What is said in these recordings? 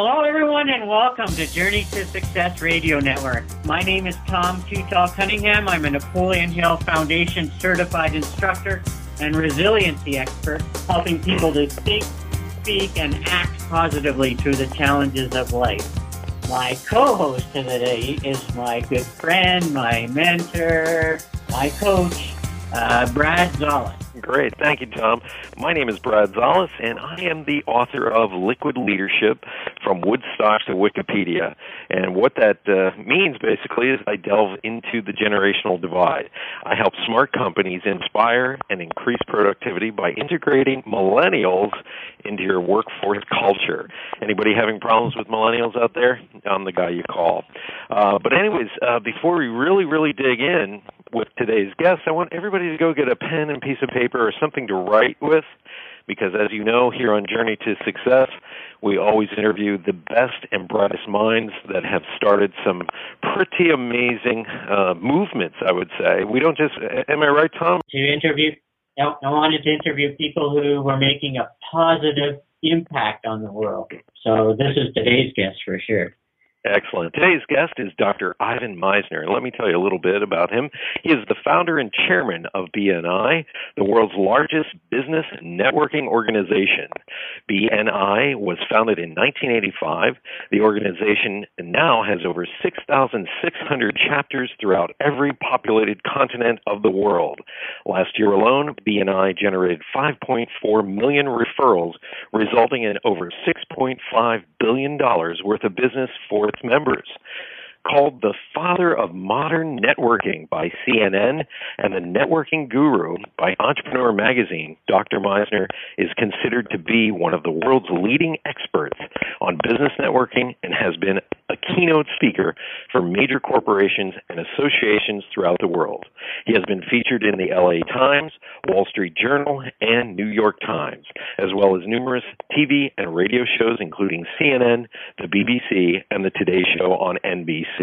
Hello, everyone, and welcome to Journey to Success Radio Network. My name is Tom Too Tall Cunningham. I'm a Napoleon Hill Foundation certified instructor and resiliency expert, helping people to think, speak, and act positively through the challenges of life. My co-host today is my good friend, my mentor, my coach, uh, Brad Szollose. Great. Thank you, Tom. My name is Brad Szollose, and I am the author of Liquid Leadership From Woodstock to Wikipedia. And what that uh, means, basically, is I delve into the generational divide. I help smart companies inspire and increase productivity by integrating millennials into your workforce culture. Anybody having problems with millennials out there? I'm the guy you call. Uh, but anyways, uh, before we really, really dig in with today's guest, I want everybody to go get a pen and piece of paper or something to write with because as you know here on Journey to Success, we always interview the best and brightest minds that have started some pretty amazing uh, movements, I would say. We don't just, am I right, Tom? To interview, I wanted to interview people who were making a positive impact on the world. So this is today's guest for sure. Excellent. Today's guest is Dr. Ivan Misner. let me tell you a little bit about him. He is the founder and chairman of BNI, the world's largest business networking organization. BNI was founded in 1985. The organization now has over 6,600 chapters throughout every populated continent of the world. Last year alone, BNI generated 5.4 million referrals, resulting in over $6.5 billion worth of business for members. Called the father of modern networking by CNN and the networking guru by Entrepreneur Magazine, Dr. Misner is considered to be one of the world's leading experts on business networking and has been a keynote speaker for major corporations and associations throughout the world. He has been featured in the LA Times, Wall Street Journal, and New York Times, as well as numerous TV and radio shows including CNN, the BBC, and the Today Show on NBC.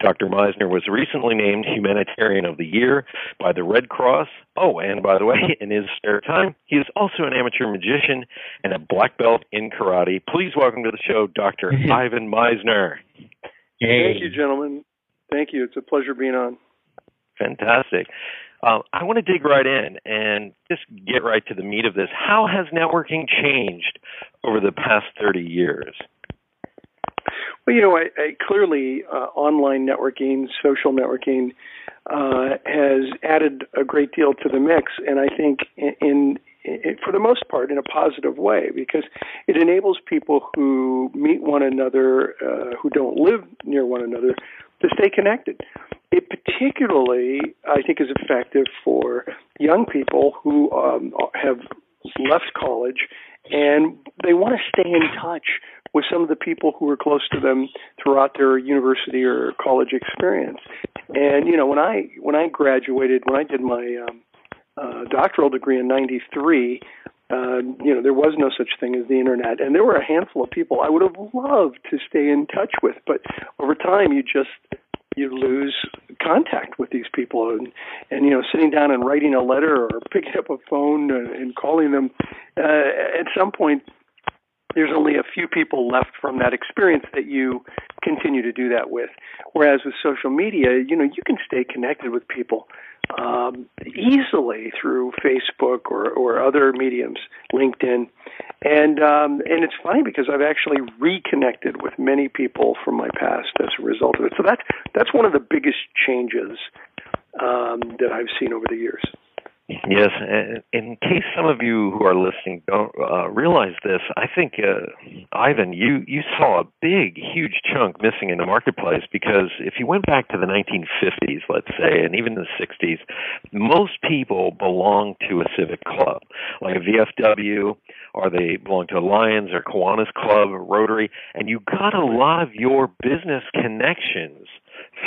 Dr. Misner was recently named Humanitarian of the Year by the Red Cross. Oh, and by the way, in his spare time, he is also an amateur magician and a black belt in karate. Please welcome to the show Dr. Ivan Misner. Hey. Thank you, gentlemen. Thank you. It's a pleasure being on. Fantastic. Uh, I want to dig right in and just get right to the meat of this. How has networking changed over the past 30 years? Well, you know, I, I clearly uh, online networking, social networking, uh, has added a great deal to the mix, and I think in, in, in for the most part in a positive way because it enables people who meet one another uh, who don't live near one another to stay connected. It particularly, I think, is effective for young people who um, have left college and they want to stay in touch with some of the people who were close to them throughout their university or college experience. And you know, when I when I graduated, when I did my um, uh, doctoral degree in '93, uh, you know, there was no such thing as the internet, and there were a handful of people I would have loved to stay in touch with, but over time, you just you lose contact with these people. And and you know sitting down and writing a letter or picking up a phone and, and calling them uh, at some point there's only a few people left from that experience that you continue to do that with. Whereas with social media, you know, you can stay connected with people um, easily through Facebook or, or other mediums, LinkedIn, and um, and it's funny because I've actually reconnected with many people from my past as a result of it. So that's that's one of the biggest changes um, that I've seen over the years. Yes, in case some of you who are listening don't uh, realize this, I think uh, Ivan, you you saw a big, huge chunk missing in the marketplace because if you went back to the 1950s, let's say, and even the 60s, most people belonged to a civic club, like a VFW, or they belonged to a Lions or Kiwanis Club or Rotary, and you got a lot of your business connections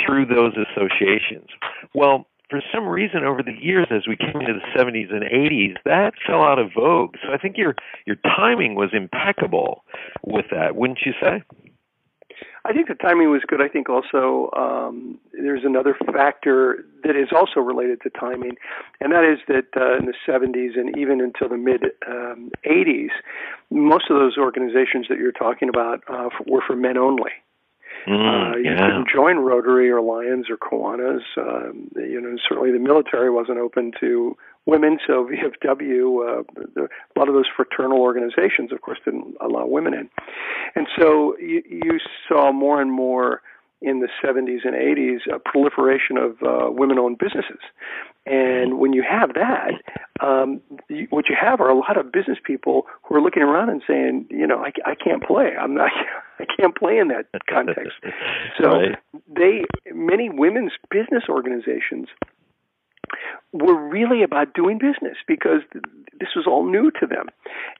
through those associations. Well, for some reason over the years as we came into the 70s and 80s that fell out of vogue so i think your your timing was impeccable with that wouldn't you say I think the timing was good. I think also um, there's another factor that is also related to timing, and that is that uh, in the 70s and even until the mid um, 80s, most of those organizations that you're talking about uh, were for men only. Mm, uh, you yeah. couldn't join Rotary or Lions or Kiwanis. Um, you know, certainly the military wasn't open to women, so VFW, uh, the, a lot of those fraternal organizations, of course, didn't allow women in. And so you, you saw more and more in the 70s and 80s a proliferation of uh, women-owned businesses. And when you have that, um, you, what you have are a lot of business people who are looking around and saying, you know, I, I can't play. I'm not. I can't play in that context. So Right. they, many women's business organizations were really about doing business because th- this was all new to them.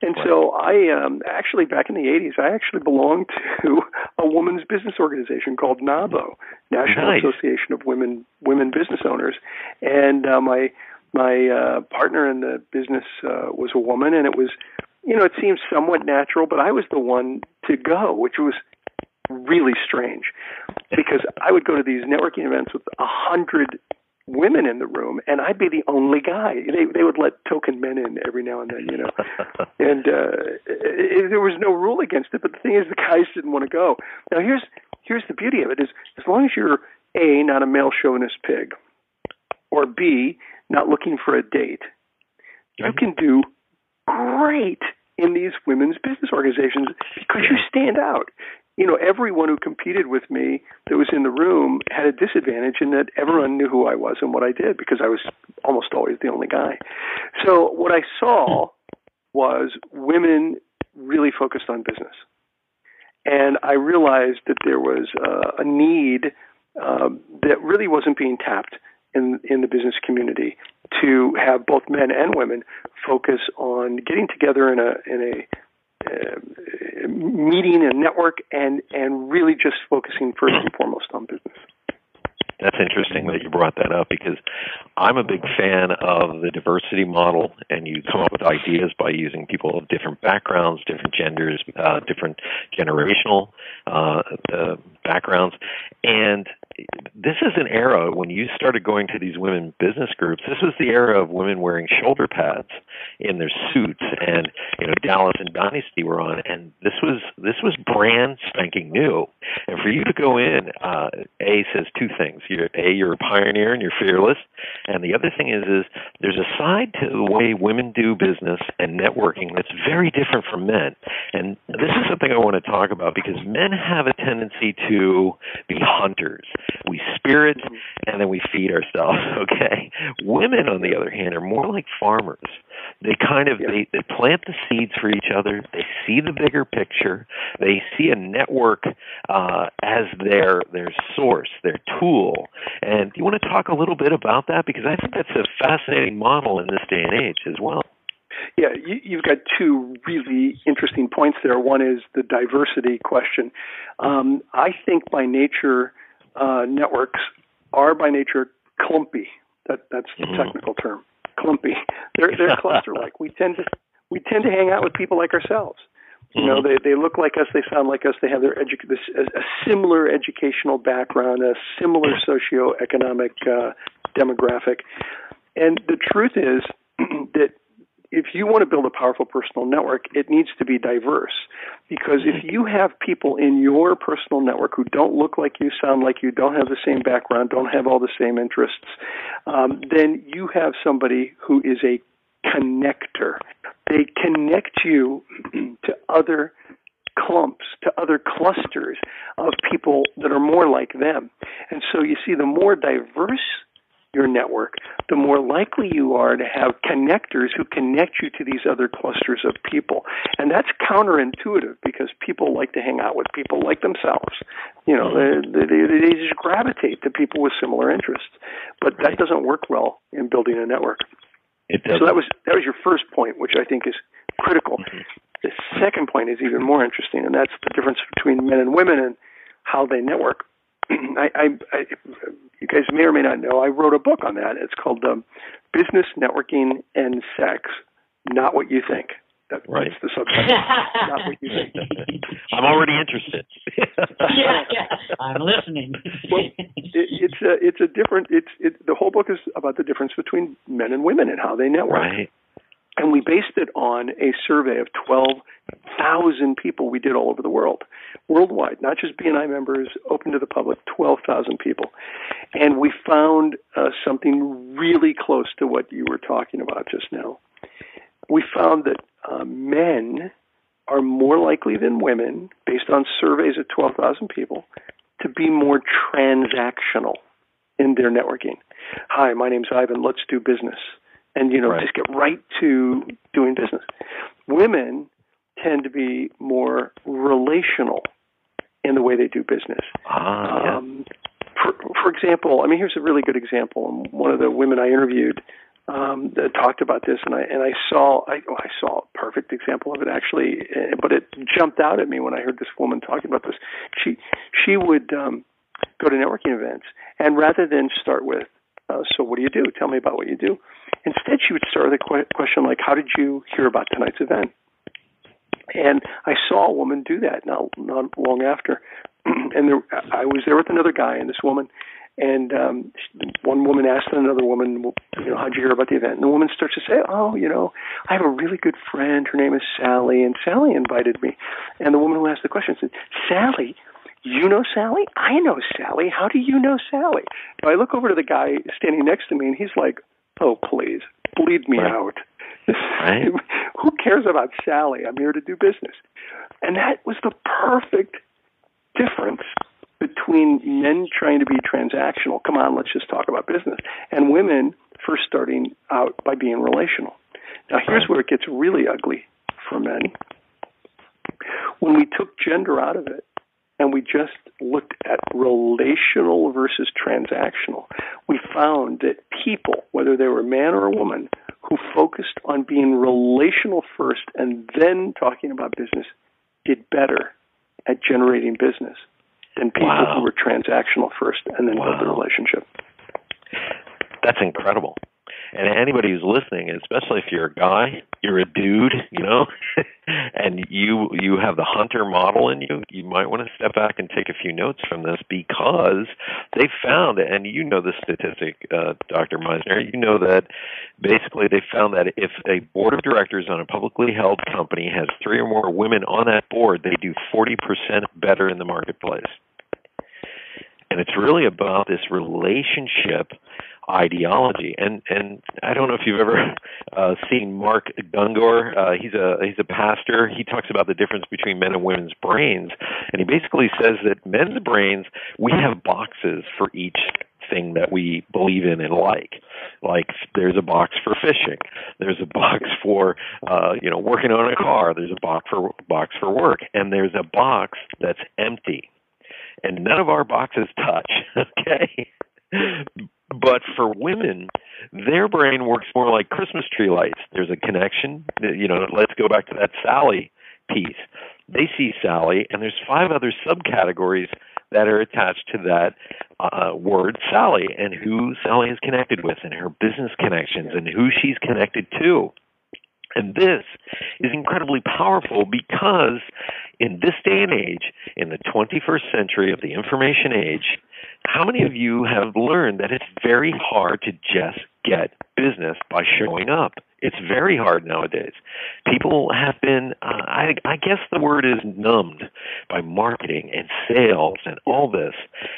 And so I um, actually back in the 80s, I actually belonged to a women's business organization called NAWBO, National Nice. Association of Women Women Business Owners, and uh, my my uh, partner in the business uh, was a woman, and it was you know it seems somewhat natural, but I was the one to go, which was really strange because I would go to these networking events with a hundred women in the room, and I'd be the only guy. They they would let token men in every now and then, you know, and uh, it, there was no rule against it. But the thing is, the guys didn't want to go. Now here's here's the beauty of it: is as long as you're a not a male chauvinist pig, or b not looking for a date, you can do great in these women's business organizations because you stand out. You know, everyone who competed with me that was in the room had a disadvantage in that everyone knew who I was and what I did because I was almost always the only guy. So what I saw was women really focused on business. And I realized that there was uh, a need um, that really wasn't being tapped in in the business community to have both men and women focus on getting together in a in a uh, meeting and network and and really just focusing first and foremost on business. That's interesting that you brought that up because I'm a big fan of the diversity model, and you come up with ideas by using people of different backgrounds, different genders, uh, different generational uh, uh, backgrounds. And this is an era when you started going to these women business groups. This was the era of women wearing shoulder pads in their suits, and you know Dallas and Dynasty were on, and this was this was brand spanking new. And for you to go in, uh, A says two things: you're A, you're a pioneer and you're fearless, and the other thing is is there's a side to the way women do business and networking that's very different from men. And this is something I want to talk about because men have a tendency to be hunters. We spirit and then we feed ourselves, okay? Women on the other hand are more like farmers. They kind of they, they plant the seeds for each other. They see the bigger picture. They see a network uh, as their their source, their tool. And do you want to talk a little bit about that because I think that's a fascinating model in this day and age as well. Yeah, you, you've got two really interesting points there. One is the diversity question. Um, I think by nature, uh, networks are by nature clumpy. That that's the Mhm. technical term. Clumpy. They're they're cluster like. We tend to we tend to hang out with people like ourselves. You know, Mhm. they they look like us, they sound like us, they have their edu- this, a, a similar educational background, a similar socioeconomic uh, demographic, and the truth is that if you want to build a powerful personal network, it needs to be diverse. Because if you have people in your personal network who don't look like you, sound like you, don't have the same background, don't have all the same interests, um, then you have somebody who is a connector. They connect you to other clumps, to other clusters of people that are more like them. And so you see, the more diverse your network, the more likely you are to have connectors who connect you to these other clusters of people. And that's counterintuitive because people like to hang out with people like themselves. You know, they, they, they just gravitate to people with similar interests. But that doesn't work well in building a network. It does. So that was that was your first point, which I think is critical. Mm-hmm. The second point is even more interesting, and that's the difference between men and women and how they network. I, I, I, you guys may or may not know, I wrote a book on that. It's called um, Business Networking and Sex, Not What You Think. That, Right. That's the subtitle. Not what you think. I'm already interested. yeah, yeah. I'm listening. Well, it, it's a it's a different it's it, the whole book is about the difference between men and women and how they network. right. And we based it on a survey of 12,000 people we did all over the world, worldwide, not just BNI members, open to the public, 12,000 people. And we found uh, something really close to what you were talking about just now. We found that uh, men are more likely than women, based on surveys of 12,000 people, to be more transactional in their networking. Hi, my name's Ivan. Let's do business. And, you know, Right. just get right to doing business. Women tend to be more relational in the way they do business. Ah, yeah. Um, for, for example, I mean, here's a really good example. One of the women I interviewed um, that talked about this, and I and I saw I, oh, I saw a perfect example of it actually, eh, but it jumped out at me when I heard this woman talking about this. She she would um, go to networking events, and rather than start with, uh, "So what do you do? Tell me about what you do," instead she would start with a que- question like, "How did you hear about tonight's event?" And I saw a woman do that not not long after, and there, I was there with another guy and this woman, and um, one woman asked another woman, well, you know, how'd you hear about the event? And the woman starts to say, oh, you know, I have a really good friend. Her name is Sally, and Sally invited me. And the woman who asked the question said, Sally, you know Sally? I know Sally. How do you know Sally? Now I look over to the guy standing next to me, and he's like, oh, please, bleed me Right. out. Right. Who cares about Sally? I'm here to do business. And that was the perfect difference between men trying to be transactional, come on, let's just talk about business, and women first starting out by being relational. Now, here's where it gets really ugly for men. When we took gender out of it and we just looked at relational versus transactional, we found that people, whether they were a man or a woman, who focused on being relational first and then talking about business did better at generating business than people Wow. who were transactional first and then built the relationship. That's incredible. And anybody who's listening, especially if you're a guy, you're a dude, you know, and you you have the hunter model in you, you might want to step back and take a few notes from this because they found, and you know the statistic, uh, Dr. Misner, you know that basically they found that if a board of directors on a publicly held company has three or more women on that board, they do 40% better in the marketplace. And it's really about this relationship ideology. And and I don't know if you've ever uh, seen Mark Gungor. Uh, he's a he's a pastor. He talks about the difference between men and women's brains, and he basically says that men's brains we have boxes for each thing that we believe in and like. Like there's a box for fishing, there's a box for uh, you know working on a car, there's a box for box for work, and there's a box that's empty. And none of our boxes touch, okay? But for women, their brain works more like Christmas tree lights. There's a connection. You know, let's go back to that Sally piece. They see Sally, and there's five other subcategories that are attached to that uh, word Sally and who Sally is connected with and her business connections and who she's connected to. And this is incredibly powerful because in this day and age, in the 21st century of the information age, how many of you have learned that it's very hard to just get business by showing up? It's very hard nowadays. People have been, uh, I, I guess the word is numbed by marketing and sales and all this,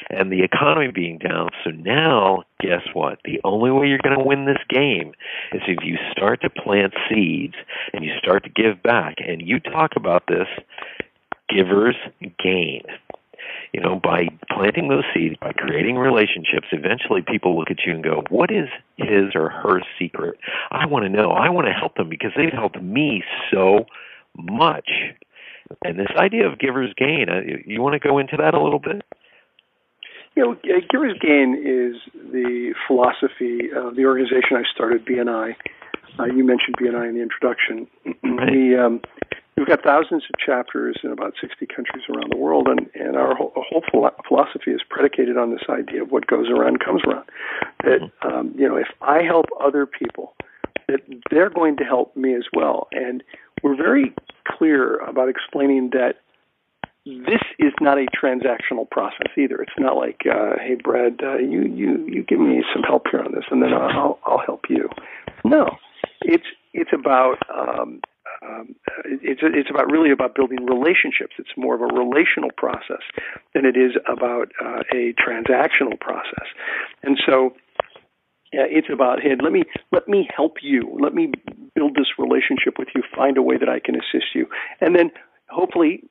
and the economy being down. So now, guess what? The only way you're going to win this game is if you start to plant seeds and you start to give back. And you talk about this givers gain. You know, by planting those seeds, by creating relationships, eventually people look at you and go, "What is his or her secret? I want to know. I want to help them because they've helped me so much." And this idea of giver's gain, uh, you want to go into that a little bit? You know, Giver's Gain is the philosophy of the organization I started, BNI. Uh, you mentioned BNI in the introduction. Right. um, we've got thousands of chapters in about 60 countries around the world, and, and our whole, whole philosophy is predicated on this idea of what goes around comes around. That, um, you know, if I help other people, that they're going to help me as well. And we're very clear about explaining that this is not a transactional process either. It's not like, uh, hey, Brad, uh, you you you give me some help here on this, and then I'll I'll help you. No, it's it's about um, um, it's it's about really about building relationships. It's more of a relational process than it is about uh, a transactional process, and so. Yeah, it's about hey, let me let me help you. Let me build this relationship with you. Find a way that I can assist you, and then hopefully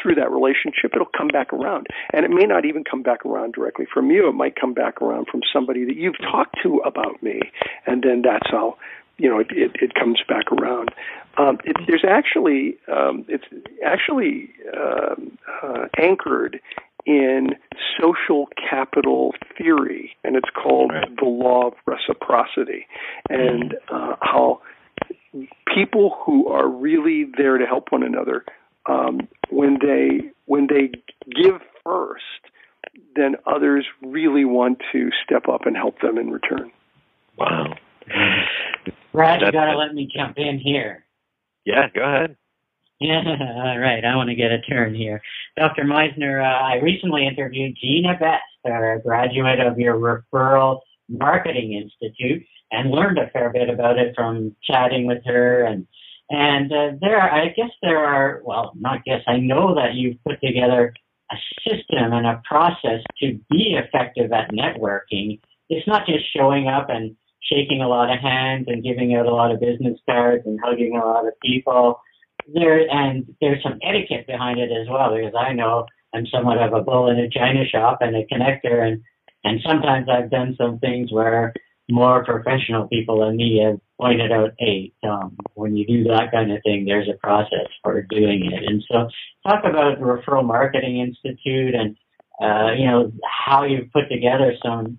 through that relationship, it'll come back around. And it may not even come back around directly from you. It might come back around from somebody that you've talked to about me. And then that's how, you know, it, it, it comes back around. Um, it, there's actually, um, it's actually uh, uh, anchored in social capital theory, and it's called the law of reciprocity, and uh, how people who are really there to help one another um, when they when they give first, then others really want to step up and help them in return. Wow. Brad, you got to let me jump in here. Yeah, go ahead. Yeah, all right. I want to get a turn here. Dr. Misner, uh, I recently interviewed Gina Best, a graduate of your Referral Marketing Institute, and learned a fair bit about it from chatting with her and and uh, there, I guess there are, well, not guess, I know that you've put together a system and a process to be effective at networking. It's not just showing up and shaking a lot of hands and giving out a lot of business cards and hugging a lot of people. There and there's some etiquette behind it as well because I know I'm somewhat of a bull in a china shop and a connector and and sometimes I've done some things where more professional people than me have pointed out, hey, Tom, when you do that kind of thing, there's a process for doing it. And so talk about Referral Marketing Institute and, uh, you know, how you've put together some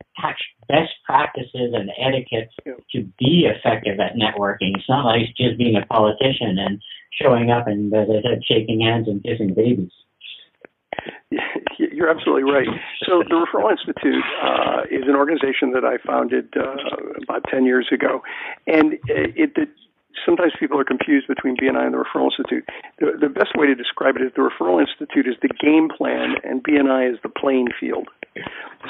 best practices and etiquette to be effective at networking. It's not like just being a politician and showing up and, as I said, shaking hands and kissing babies. You're absolutely right. So the Referral Institute uh, is an organization that I founded uh, about 10 years ago, and it, it, sometimes people are confused between BNI and the Referral Institute. The, the best way to describe it is the Referral Institute is the game plan, and BNI is the playing field.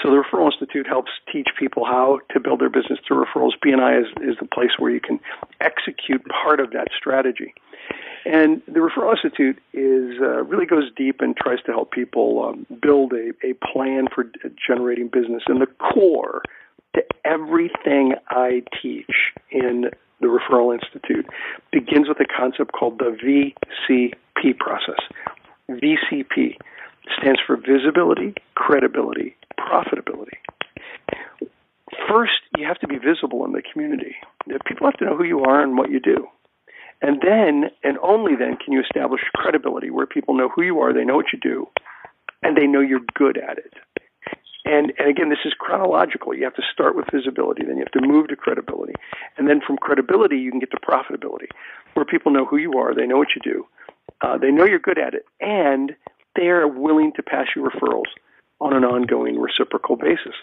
So the Referral Institute helps teach people how to build their business through referrals. BNI is, is the place where you can execute part of that strategy. And the Referral Institute is uh, really goes deep and tries to help people um, build a, a plan for generating business. And the core to everything I teach in the Referral Institute begins with a concept called the VCP process. VCP stands for visibility, credibility, profitability. First, you have to be visible in the community. People have to know who you are and what you do. And then, and only then, can you establish credibility where people know who you are, they know what you do, and they know you're good at it. And, and again, this is chronological. You have to start with visibility, then you have to move to credibility. And then from credibility, you can get to profitability, where people know who you are, they know what you do, uh, they know you're good at it, and they are willing to pass you referrals on an ongoing reciprocal basis.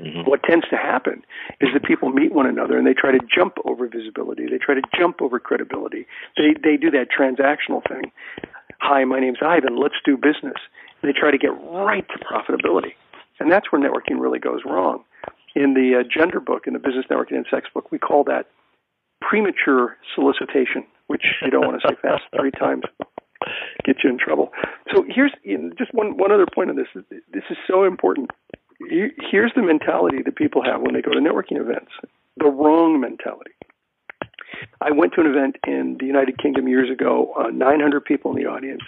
Mm-hmm. What tends to happen is that people meet one another and they try to jump over visibility. They try to jump over credibility. They they do that transactional thing. Hi, my name's Ivan. Let's do business. They try to get right to profitability, and that's where networking really goes wrong. In the uh, gender book, in the business networking and sex book, we call that premature solicitation, which you don't want to say fast three times get you in trouble. So here's just one one other point on this. This is so important here's the mentality that people have when they go to networking events the wrong mentality. I went to an event in the United Kingdom years ago, uh, 900 people in the audience.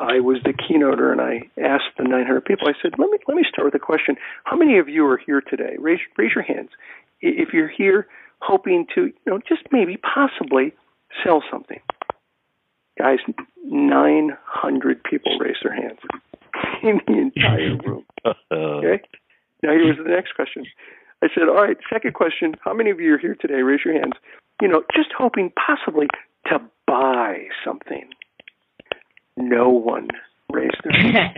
I was the keynoter, and I asked the 900 people. I said, "Let me let me start with a question. How many of you are here today? Raise raise your hands. If you're here hoping to, you know, just maybe possibly sell something." Guys, 900 people raised their hands in the entire room. Okay. Now here's the next question. I said, all right, second question. How many of you are here today? Raise your hands. You know, just hoping possibly to buy something. No one raised their hand.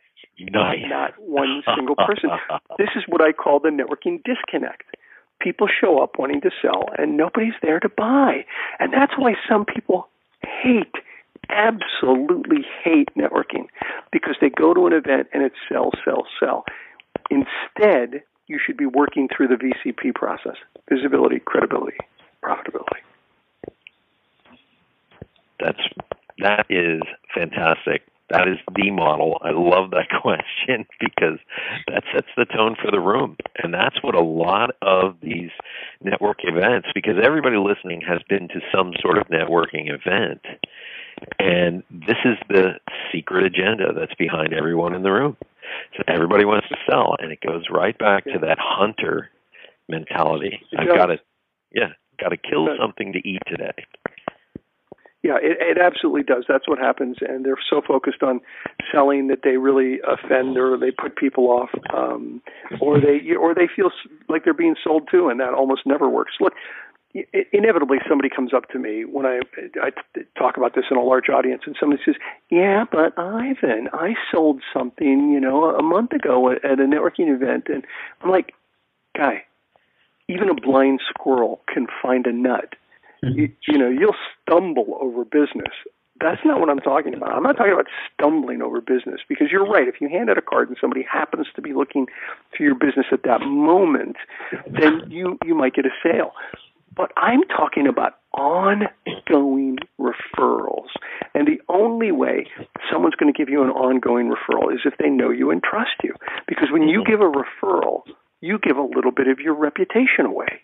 nice. Not one single person. this is what I call the networking disconnect. People show up wanting to sell and nobody's there to buy. And that's why some people hate, absolutely hate networking because they go to an event and it's sell, sell, sell. Instead, you should be working through the VCP process visibility, credibility, profitability. That's that is fantastic. That is the model. I love that question because that sets the tone for the room. And that's what a lot of these network events, because everybody listening has been to some sort of networking event. And this is the secret agenda that's behind everyone in the room. So everybody wants to sell, and it goes right back to that hunter mentality. I've got to, yeah, got to kill something to eat today. Yeah, it, it absolutely does. That's what happens, and they're so focused on selling that they really offend or they put people off, um, or they or they feel like they're being sold to, and that almost never works. Look, inevitably somebody comes up to me when I I talk about this in a large audience, and somebody says, "Yeah, but Ivan, I sold something, you know, a month ago at, at a networking event," and I'm like, "Guy, even a blind squirrel can find a nut." You, you know, you'll stumble over business. That's not what I'm talking about. I'm not talking about stumbling over business because you're right. If you hand out a card and somebody happens to be looking for your business at that moment, then you you might get a sale. But I'm talking about ongoing referrals. And the only way someone's going to give you an ongoing referral is if they know you and trust you. Because when you mm-hmm. give a referral, you give a little bit of your reputation away.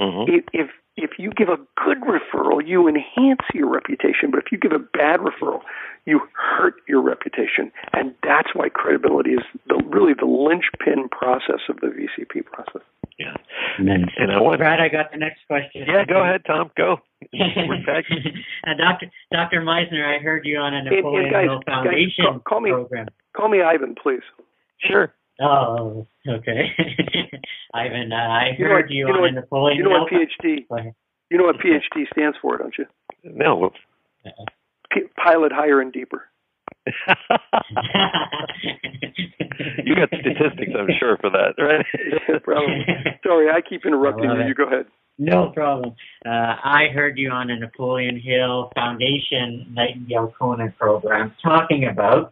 Mm-hmm. If if you give a good referral, you enhance your reputation. But if you give a bad referral, you hurt your reputation. And that's why credibility is the, really the linchpin process of the VCP process. Yeah. And, and I want Brad, I got the next question. Yeah, go ahead, Tom. Go. uh, Dr. Dr. Misner, I heard you on a Napoleon and, and guys, Hill Foundation guys, call, call me, program. Call me Ivan, please. Sure. Oh, okay. Ivan, uh, I you heard know, you, you know on what, a Napoleon You know what PhD? You know what PhD stands for, don't you? No. P- pilot higher and deeper. you got statistics, I'm sure, for that, right? Probably. Sorry, I keep interrupting I you. it. You go ahead. No problem. Uh, I heard you on a Napoleon Hill Foundation Nightingale Conant program talking about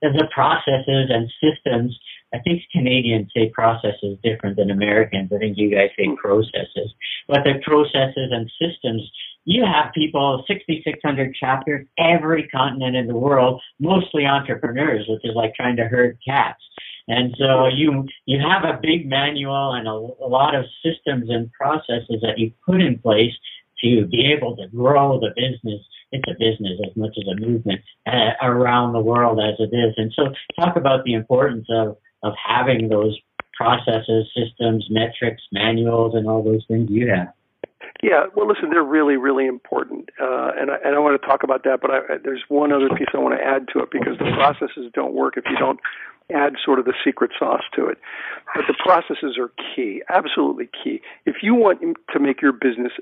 the processes and systems. I think Canadians say processes different than Americans. I think you guys say processes. But the processes and systems, you have people, 6,600 chapters, every continent in the world, mostly entrepreneurs, which is like trying to herd cats. And so you you have a big manual and a, a lot of systems and processes that you put in place to be able to grow the business. It's a business as much as a movement uh, around the world as it is. And so talk about the importance of, of having those processes, systems, metrics, manuals, and all those things you have. Yeah, well, listen, they're really, really important, uh, and I, and I want to talk about that. But I, there's one other piece I want to add to it because the processes don't work if you don't add sort of the secret sauce to it. But the processes are key, absolutely key. If you want to make your business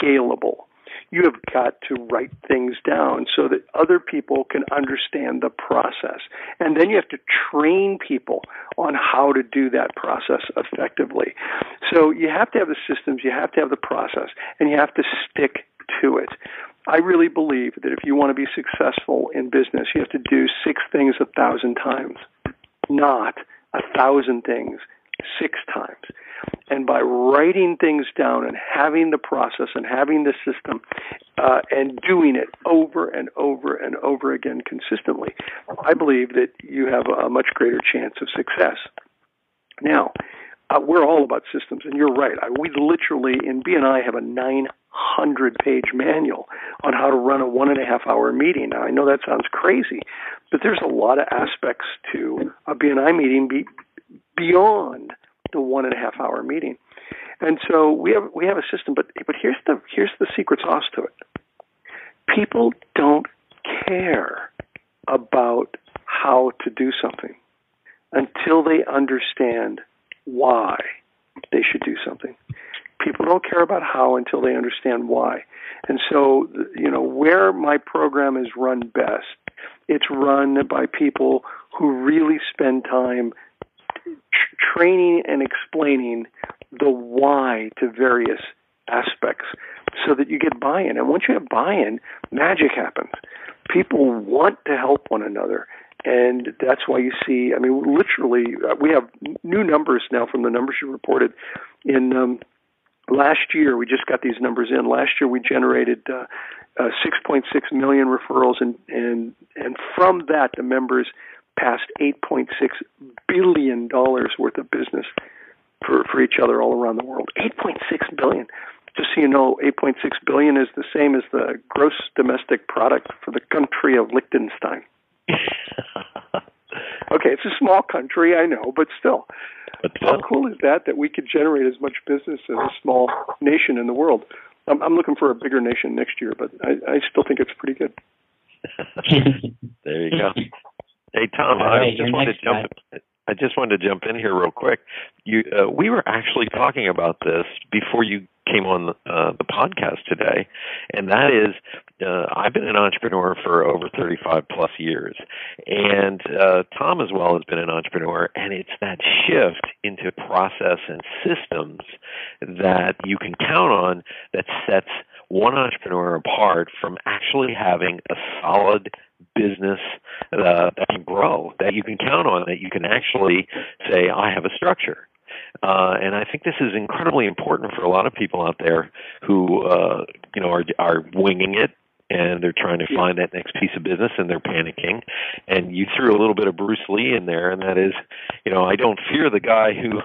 scalable, you have got to write things down so that other people can understand the process. And then you have to train people on how to do that process effectively. So you have to have the systems, you have to have the process, and you have to stick to it. I really believe that if you want to be successful in business, you have to do six things a thousand times, not a thousand things six times. And by writing things down and having the process and having the system uh, and doing it over and over and over again consistently, I believe that you have a much greater chance of success. Now, uh, we're all about systems, and you're right. I, we literally in BNI have a 900 page manual on how to run a one and a half hour meeting. Now I know that sounds crazy, but there's a lot of aspects to a BNI meeting be, beyond the one and a half hour meeting. And so we have we have a system, but but here's the here's the secret sauce to it. People don't care about how to do something until they understand why they should do something. People don't care about how until they understand why. And so, you know, where my program is run best, it's run by people who really spend time training and explaining the why to various aspects so that you get buy in. And once you have buy in, magic happens. People want to help one another. And that's why you see, I mean, literally, uh, we have new numbers now from the numbers you reported. In um, last year, we just got these numbers in. Last year, we generated uh, uh, 6.6 million referrals, and, and, and from that, the members passed 8.6 billion dollars worth of business for for each other all around the world. 8.6 billion. Just so you know, 8.6 billion is the same as the gross domestic product for the country of Liechtenstein. okay, it's a small country, I know, but still. But How cool is that that we could generate as much business as a small nation in the world? I'm, I'm looking for a bigger nation next year, but I, I still think it's pretty good. there you go. Hey Tom, I just wanted to jump. I just wanted to jump in here real quick. You, uh, we were actually talking about this before you came on uh, the podcast today, and that is, uh, I've been an entrepreneur for over 35 plus years, and uh, Tom as well has been an entrepreneur, and it's that shift into process and systems that you can count on that sets one entrepreneur apart from actually having a solid business uh, that can grow, that you can count on, that you can actually say, I have a structure. Uh, and I think this is incredibly important for a lot of people out there who, uh, you know, are, are winging it and they're trying to find that next piece of business and they're panicking. And you threw a little bit of Bruce Lee in there, and that is, you know, I don't fear the guy who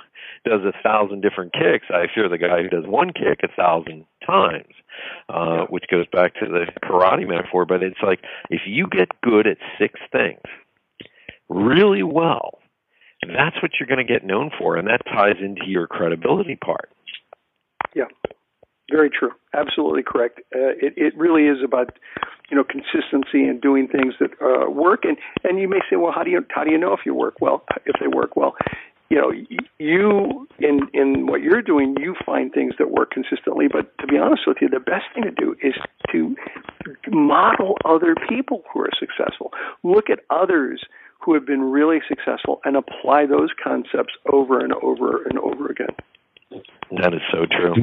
does a thousand different kicks. I fear the guy who does one kick a thousand times, uh, which goes back to the karate metaphor. But it's like if you get good at six things really well, that's what you're going to get known for, and that ties into your credibility part. Yeah, very true. Absolutely correct. Uh, it it really is about you know consistency and doing things that uh, work. And and you may say, well, how do you how do you know if you work well? If they work well, you know, you in in what you're doing, you find things that work consistently. But to be honest with you, the best thing to do is to model other people who are successful. Look at others who have been really successful and apply those concepts over and over and over again. That is so true.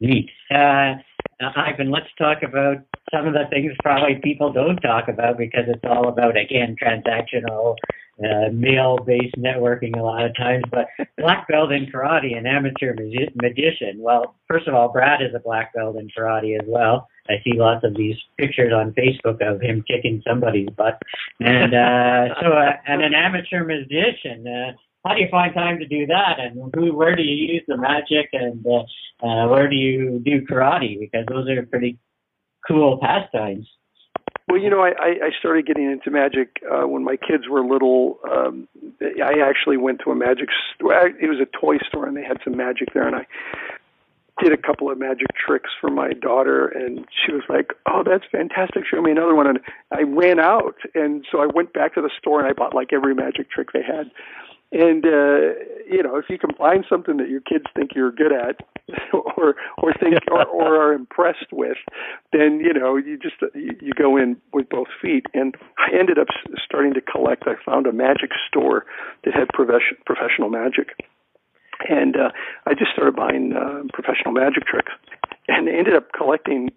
Neat. Uh, Ivan, let's talk about some of the things probably people don't talk about because it's all about, again, transactional, uh, male-based networking a lot of times. But black belt in karate, an amateur magi- magician. Well, first of all, Brad is a black belt in karate as well. I see lots of these pictures on Facebook of him kicking somebody's butt. And uh, so, uh, and an amateur magician. Uh, how do you find time to do that? And who, where do you use the magic? And uh, uh, where do you do karate? Because those are pretty cool pastimes. Well, you know, I, I started getting into magic uh, when my kids were little. Um, I actually went to a magic store. It was a toy store, and they had some magic there, and I did a couple of magic tricks for my daughter and she was like oh that's fantastic show me another one and i ran out and so i went back to the store and i bought like every magic trick they had and uh you know if you can find something that your kids think you're good at or or think or, or are impressed with then you know you just you, you go in with both feet and i ended up starting to collect i found a magic store that had profession, professional magic and uh, I just started buying uh, professional magic tricks, and ended up collecting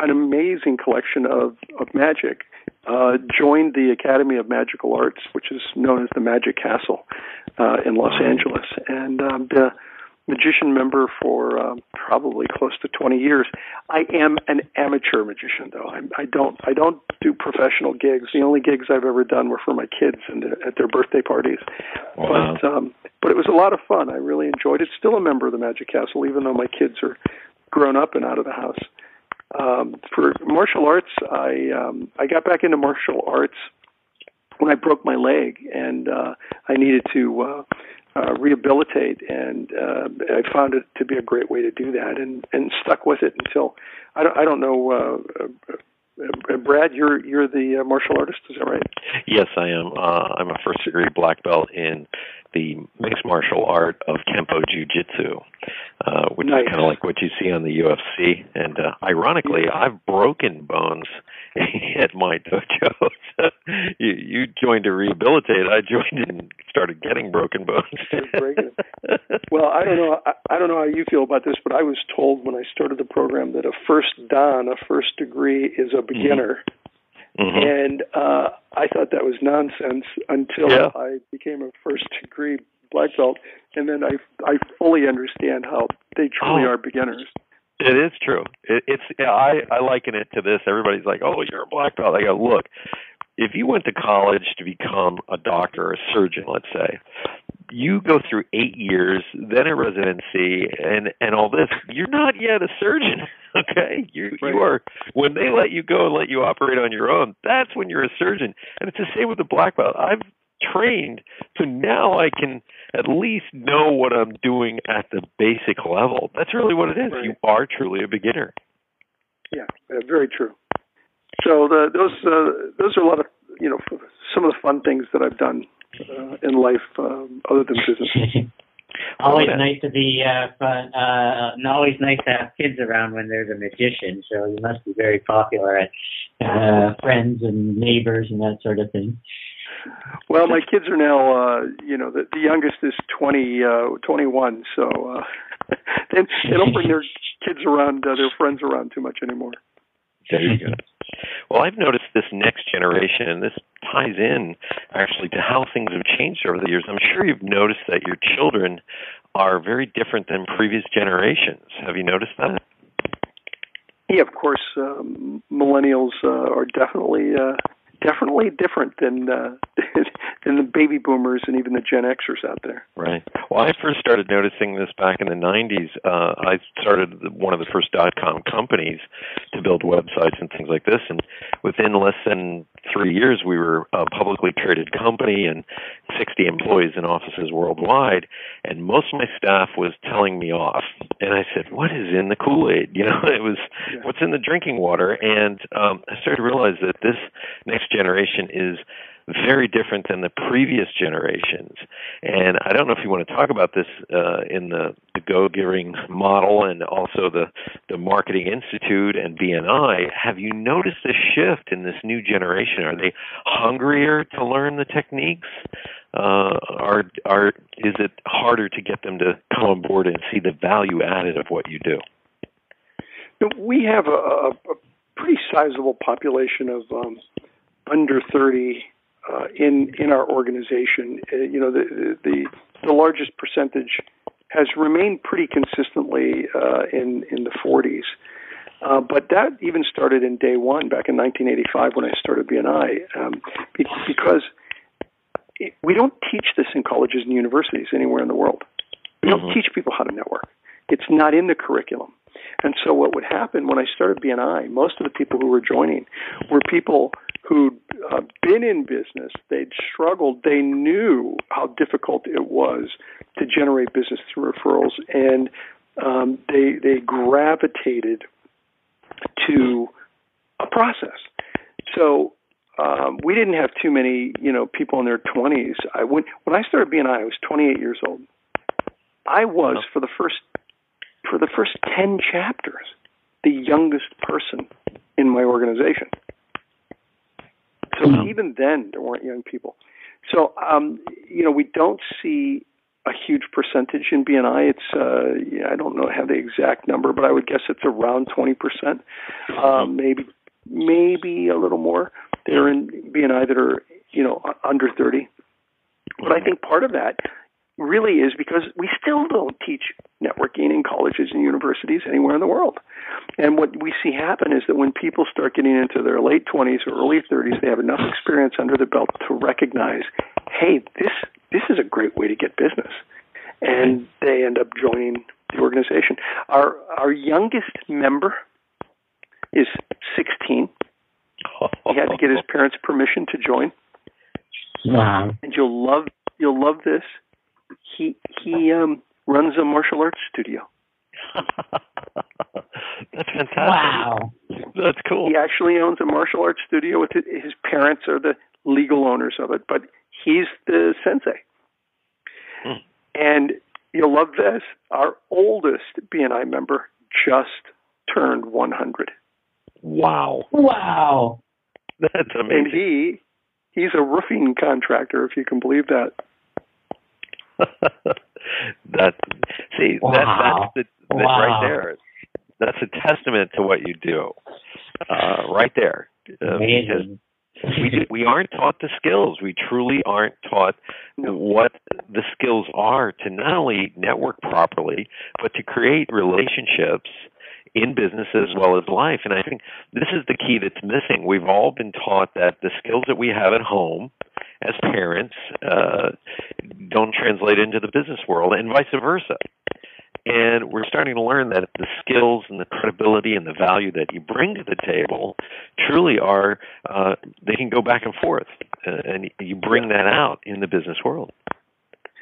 an amazing collection of of magic. Uh, joined the Academy of Magical Arts, which is known as the Magic Castle uh, in Los Angeles, and um, the magician member for um, probably close to 20 years. I am an amateur magician, though. I, I don't I don't do professional gigs. The only gigs I've ever done were for my kids and at their birthday parties. Wow. But um, but it was a lot of fun. I really enjoyed it. Still a member of the Magic Castle, even though my kids are grown up and out of the house. Um, for martial arts, I um, I got back into martial arts when I broke my leg, and uh, I needed to uh, uh, rehabilitate, and uh, I found it to be a great way to do that, and and stuck with it until I don't I don't know. Uh, uh, uh, Brad, you're you're the uh, martial artist, is that right? Yes, I am. Uh, I'm a first degree black belt in the mixed martial art of Kempo Jiu Jitsu, uh, which Nice. is kind of like what you see on the UFC. And uh, ironically, I've broken bones at my dojo. So you, you joined to rehabilitate. I joined and started getting broken bones. Well, I don't know. I, I don't know how you feel about this, but I was told when I started the program that a first dan, a first degree, is a beginner, Mhm. and uh, I thought that was nonsense until Yeah. I became a first degree black belt, and then I I fully understand how they truly Oh. are beginners. It is true. It, it's yeah, I I liken it to this. Everybody's like, "Oh, you're a black belt." I go, "Look, if you went to college to become a doctor or a surgeon, let's say, you go through eight years, then a residency, and and all this. You're not yet a surgeon, okay? You you are when they let you go and let you operate on your own. That's when you're a surgeon, and it's the same with the black belt. I've trained, so now I can at least know what I'm doing at the basic level. That's really what it is. Right. You are truly a beginner. Yeah, uh, very true. So the, those uh, those are a lot of you know f- some of the fun things that I've done uh, in life um, other than business. always Oh, nice to be uh, fun, uh, and always nice to have kids around when there's a magician. So you must be very popular at uh, friends and neighbors and that sort of thing. Well, my kids are now, uh, you know, the, the youngest is 20, uh, 21, so uh, they, they don't bring their kids around, uh, their friends around too much anymore. There you go. Well, I've noticed this next generation, and this ties in actually to how things have changed over the years. I'm sure you've noticed that your children are very different than previous generations. Have you noticed that? Yeah, of course, um, millennials uh, are definitely uh, definitely different than uh, than the baby boomers and even the Gen Xers out there. Right. Well, I first started noticing this back in the 90s. Uh, I started one of the first dot com companies to build websites and things like this. And within less than three years, we were a publicly traded company and 60 employees in offices worldwide. And most of my staff was telling me off. And I said, What is in the Kool Aid? You know, it was what's in the drinking water. And um, I started to realize that this next generation is very different than the previous generations. And I don't know if you want to talk about this uh, in the, the Go Giving model and also the, the Marketing Institute and BNI. Have you noticed a shift in this new generation? Are they hungrier to learn the techniques? Uh, are are is it harder to get them to come on board and see the value added of what you do? We have a, a pretty sizable population of um, under 30 uh, in in our organization. Uh, you know, the, the the largest percentage has remained pretty consistently uh, in in the 40s. Uh, but that even started in day one back in 1985 when I started BNI, um, because it, we don't teach this in colleges and universities anywhere in the world. We don't Mhm. teach people how to network. It's not in the curriculum. And so what would happen when I started BNI, most of the people who were joining were people who'd uh, been in business, they'd struggled, they knew how difficult it was to generate business through referrals, and um, they they gravitated to a process. So um, we didn't have too many, you know, people in their 20s. I when when I started BNI, I was 28 years old. I was for the first for the first 10 chapters the youngest person in my organization. So Wow. even then, there weren't young people. So um, you know, we don't see a huge percentage in BNI. It's uh, yeah, I don't know have the exact number, but I would guess it's around 20 percent, um, maybe maybe a little more. There in BNI that are you know under 30. But I think part of that really is because we still don't teach networking in colleges and universities anywhere in the world. And what we see happen is that when people start getting into their late 20s or early 30s, they have enough experience under the belt to recognize, hey, this this is a great way to get business. And they end up joining the organization. Our our youngest member is 16. He had to get his parents' permission to join. Wow. And you'll love you'll love this. He he um, runs a martial arts studio. That's fantastic. Wow. That's cool. He actually owns a martial arts studio. With his, his parents are the legal owners of it, but he's the sensei. Hmm. And you'll love this. Our oldest BNI member just turned 100. Wow. Wow. That's amazing. and he he's a roofing contractor if you can believe that that see Wow. that that's the that Wow. right there. That's a testament to what you do, uh, right there. Uh, Amazing. we do, we aren't taught the skills. We truly aren't taught what the skills are to not only network properly, but to create relationships in business as well as life. And I think this is the key that's missing. We've all been taught that the skills that we have at home as parents uh, don't translate into the business world, and vice versa. And we're starting to learn that the skills and the credibility and the value that you bring to the table truly are, uh, they can go back and forth. Uh, and you bring that out in the business world.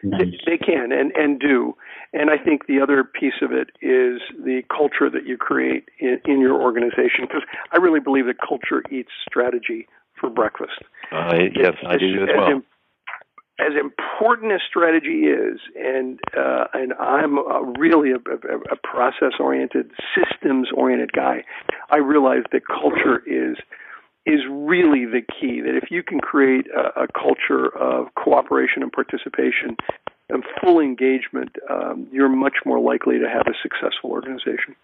They, they can and and do, and I think the other piece of it is the culture that you create in, in your organization. Because I really believe that culture eats strategy for breakfast. Uh, yes, I do as well. im- as important as strategy is, and uh, and I'm a, really a, a, a process-oriented, systems-oriented guy, I realize that culture is is really the key. That if you can create a, a culture of cooperation and participation and full engagement, um, you're much more likely to have a successful organization.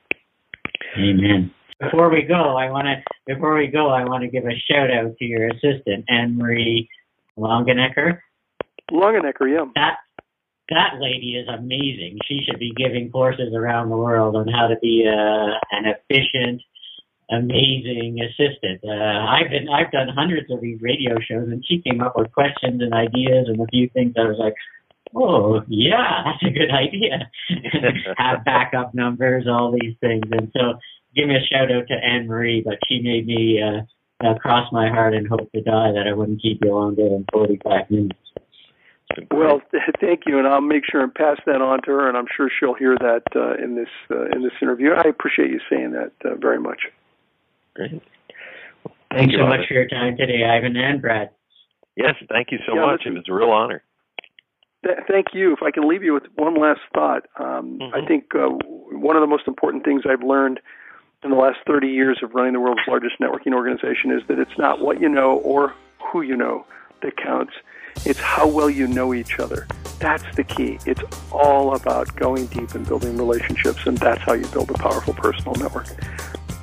Amen. Before we go, I want to before we go, I want to give a shout out to your assistant Anne Marie Longenecker. Longenecker, yeah. That that lady is amazing. She should be giving courses around the world on how to be uh, an efficient, amazing assistant. Uh, I've been I've done hundreds of these radio shows, and she came up with questions and ideas and a few things. I was like, oh yeah, that's a good idea. Have backup numbers, all these things, and so give me a shout out to Anne Marie. But she made me uh, uh, cross my heart and hope to die that I wouldn't keep you longer than forty five minutes. Well, thank you, and I'll make sure and pass that on to her, and I'm sure she'll hear that uh, in this uh, in this interview. I appreciate you saying that uh, very much. Great. Well, Thanks you, so Ivan. much for your time today, Ivan and Brad. Yes, thank you so Yeah, much. It was a real honor. Th- thank you. If I can leave you with one last thought, um, Mhm. I think uh, one of the most important things I've learned in the last 30 years of running the world's largest networking organization is that it's not what you know or who you know that counts. It's how well you know each other. That's the key. It's all about going deep and building relationships, and that's how you build a powerful personal network.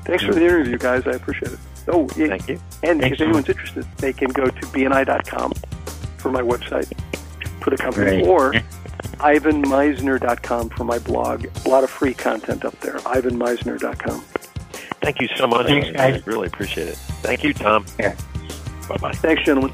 Thanks for the interview, guys. I appreciate it. Oh, yeah. Thank you. And Thanks if so anyone's interested, they can go to bni.com for my website for the company, Great. or ivanmisner.com for my blog. A lot of free content up there. ivanmisner.com. Thank you so much. Thanks, guys. I really appreciate it. Thank you, Tom. Yeah. Bye bye. Thanks, gentlemen.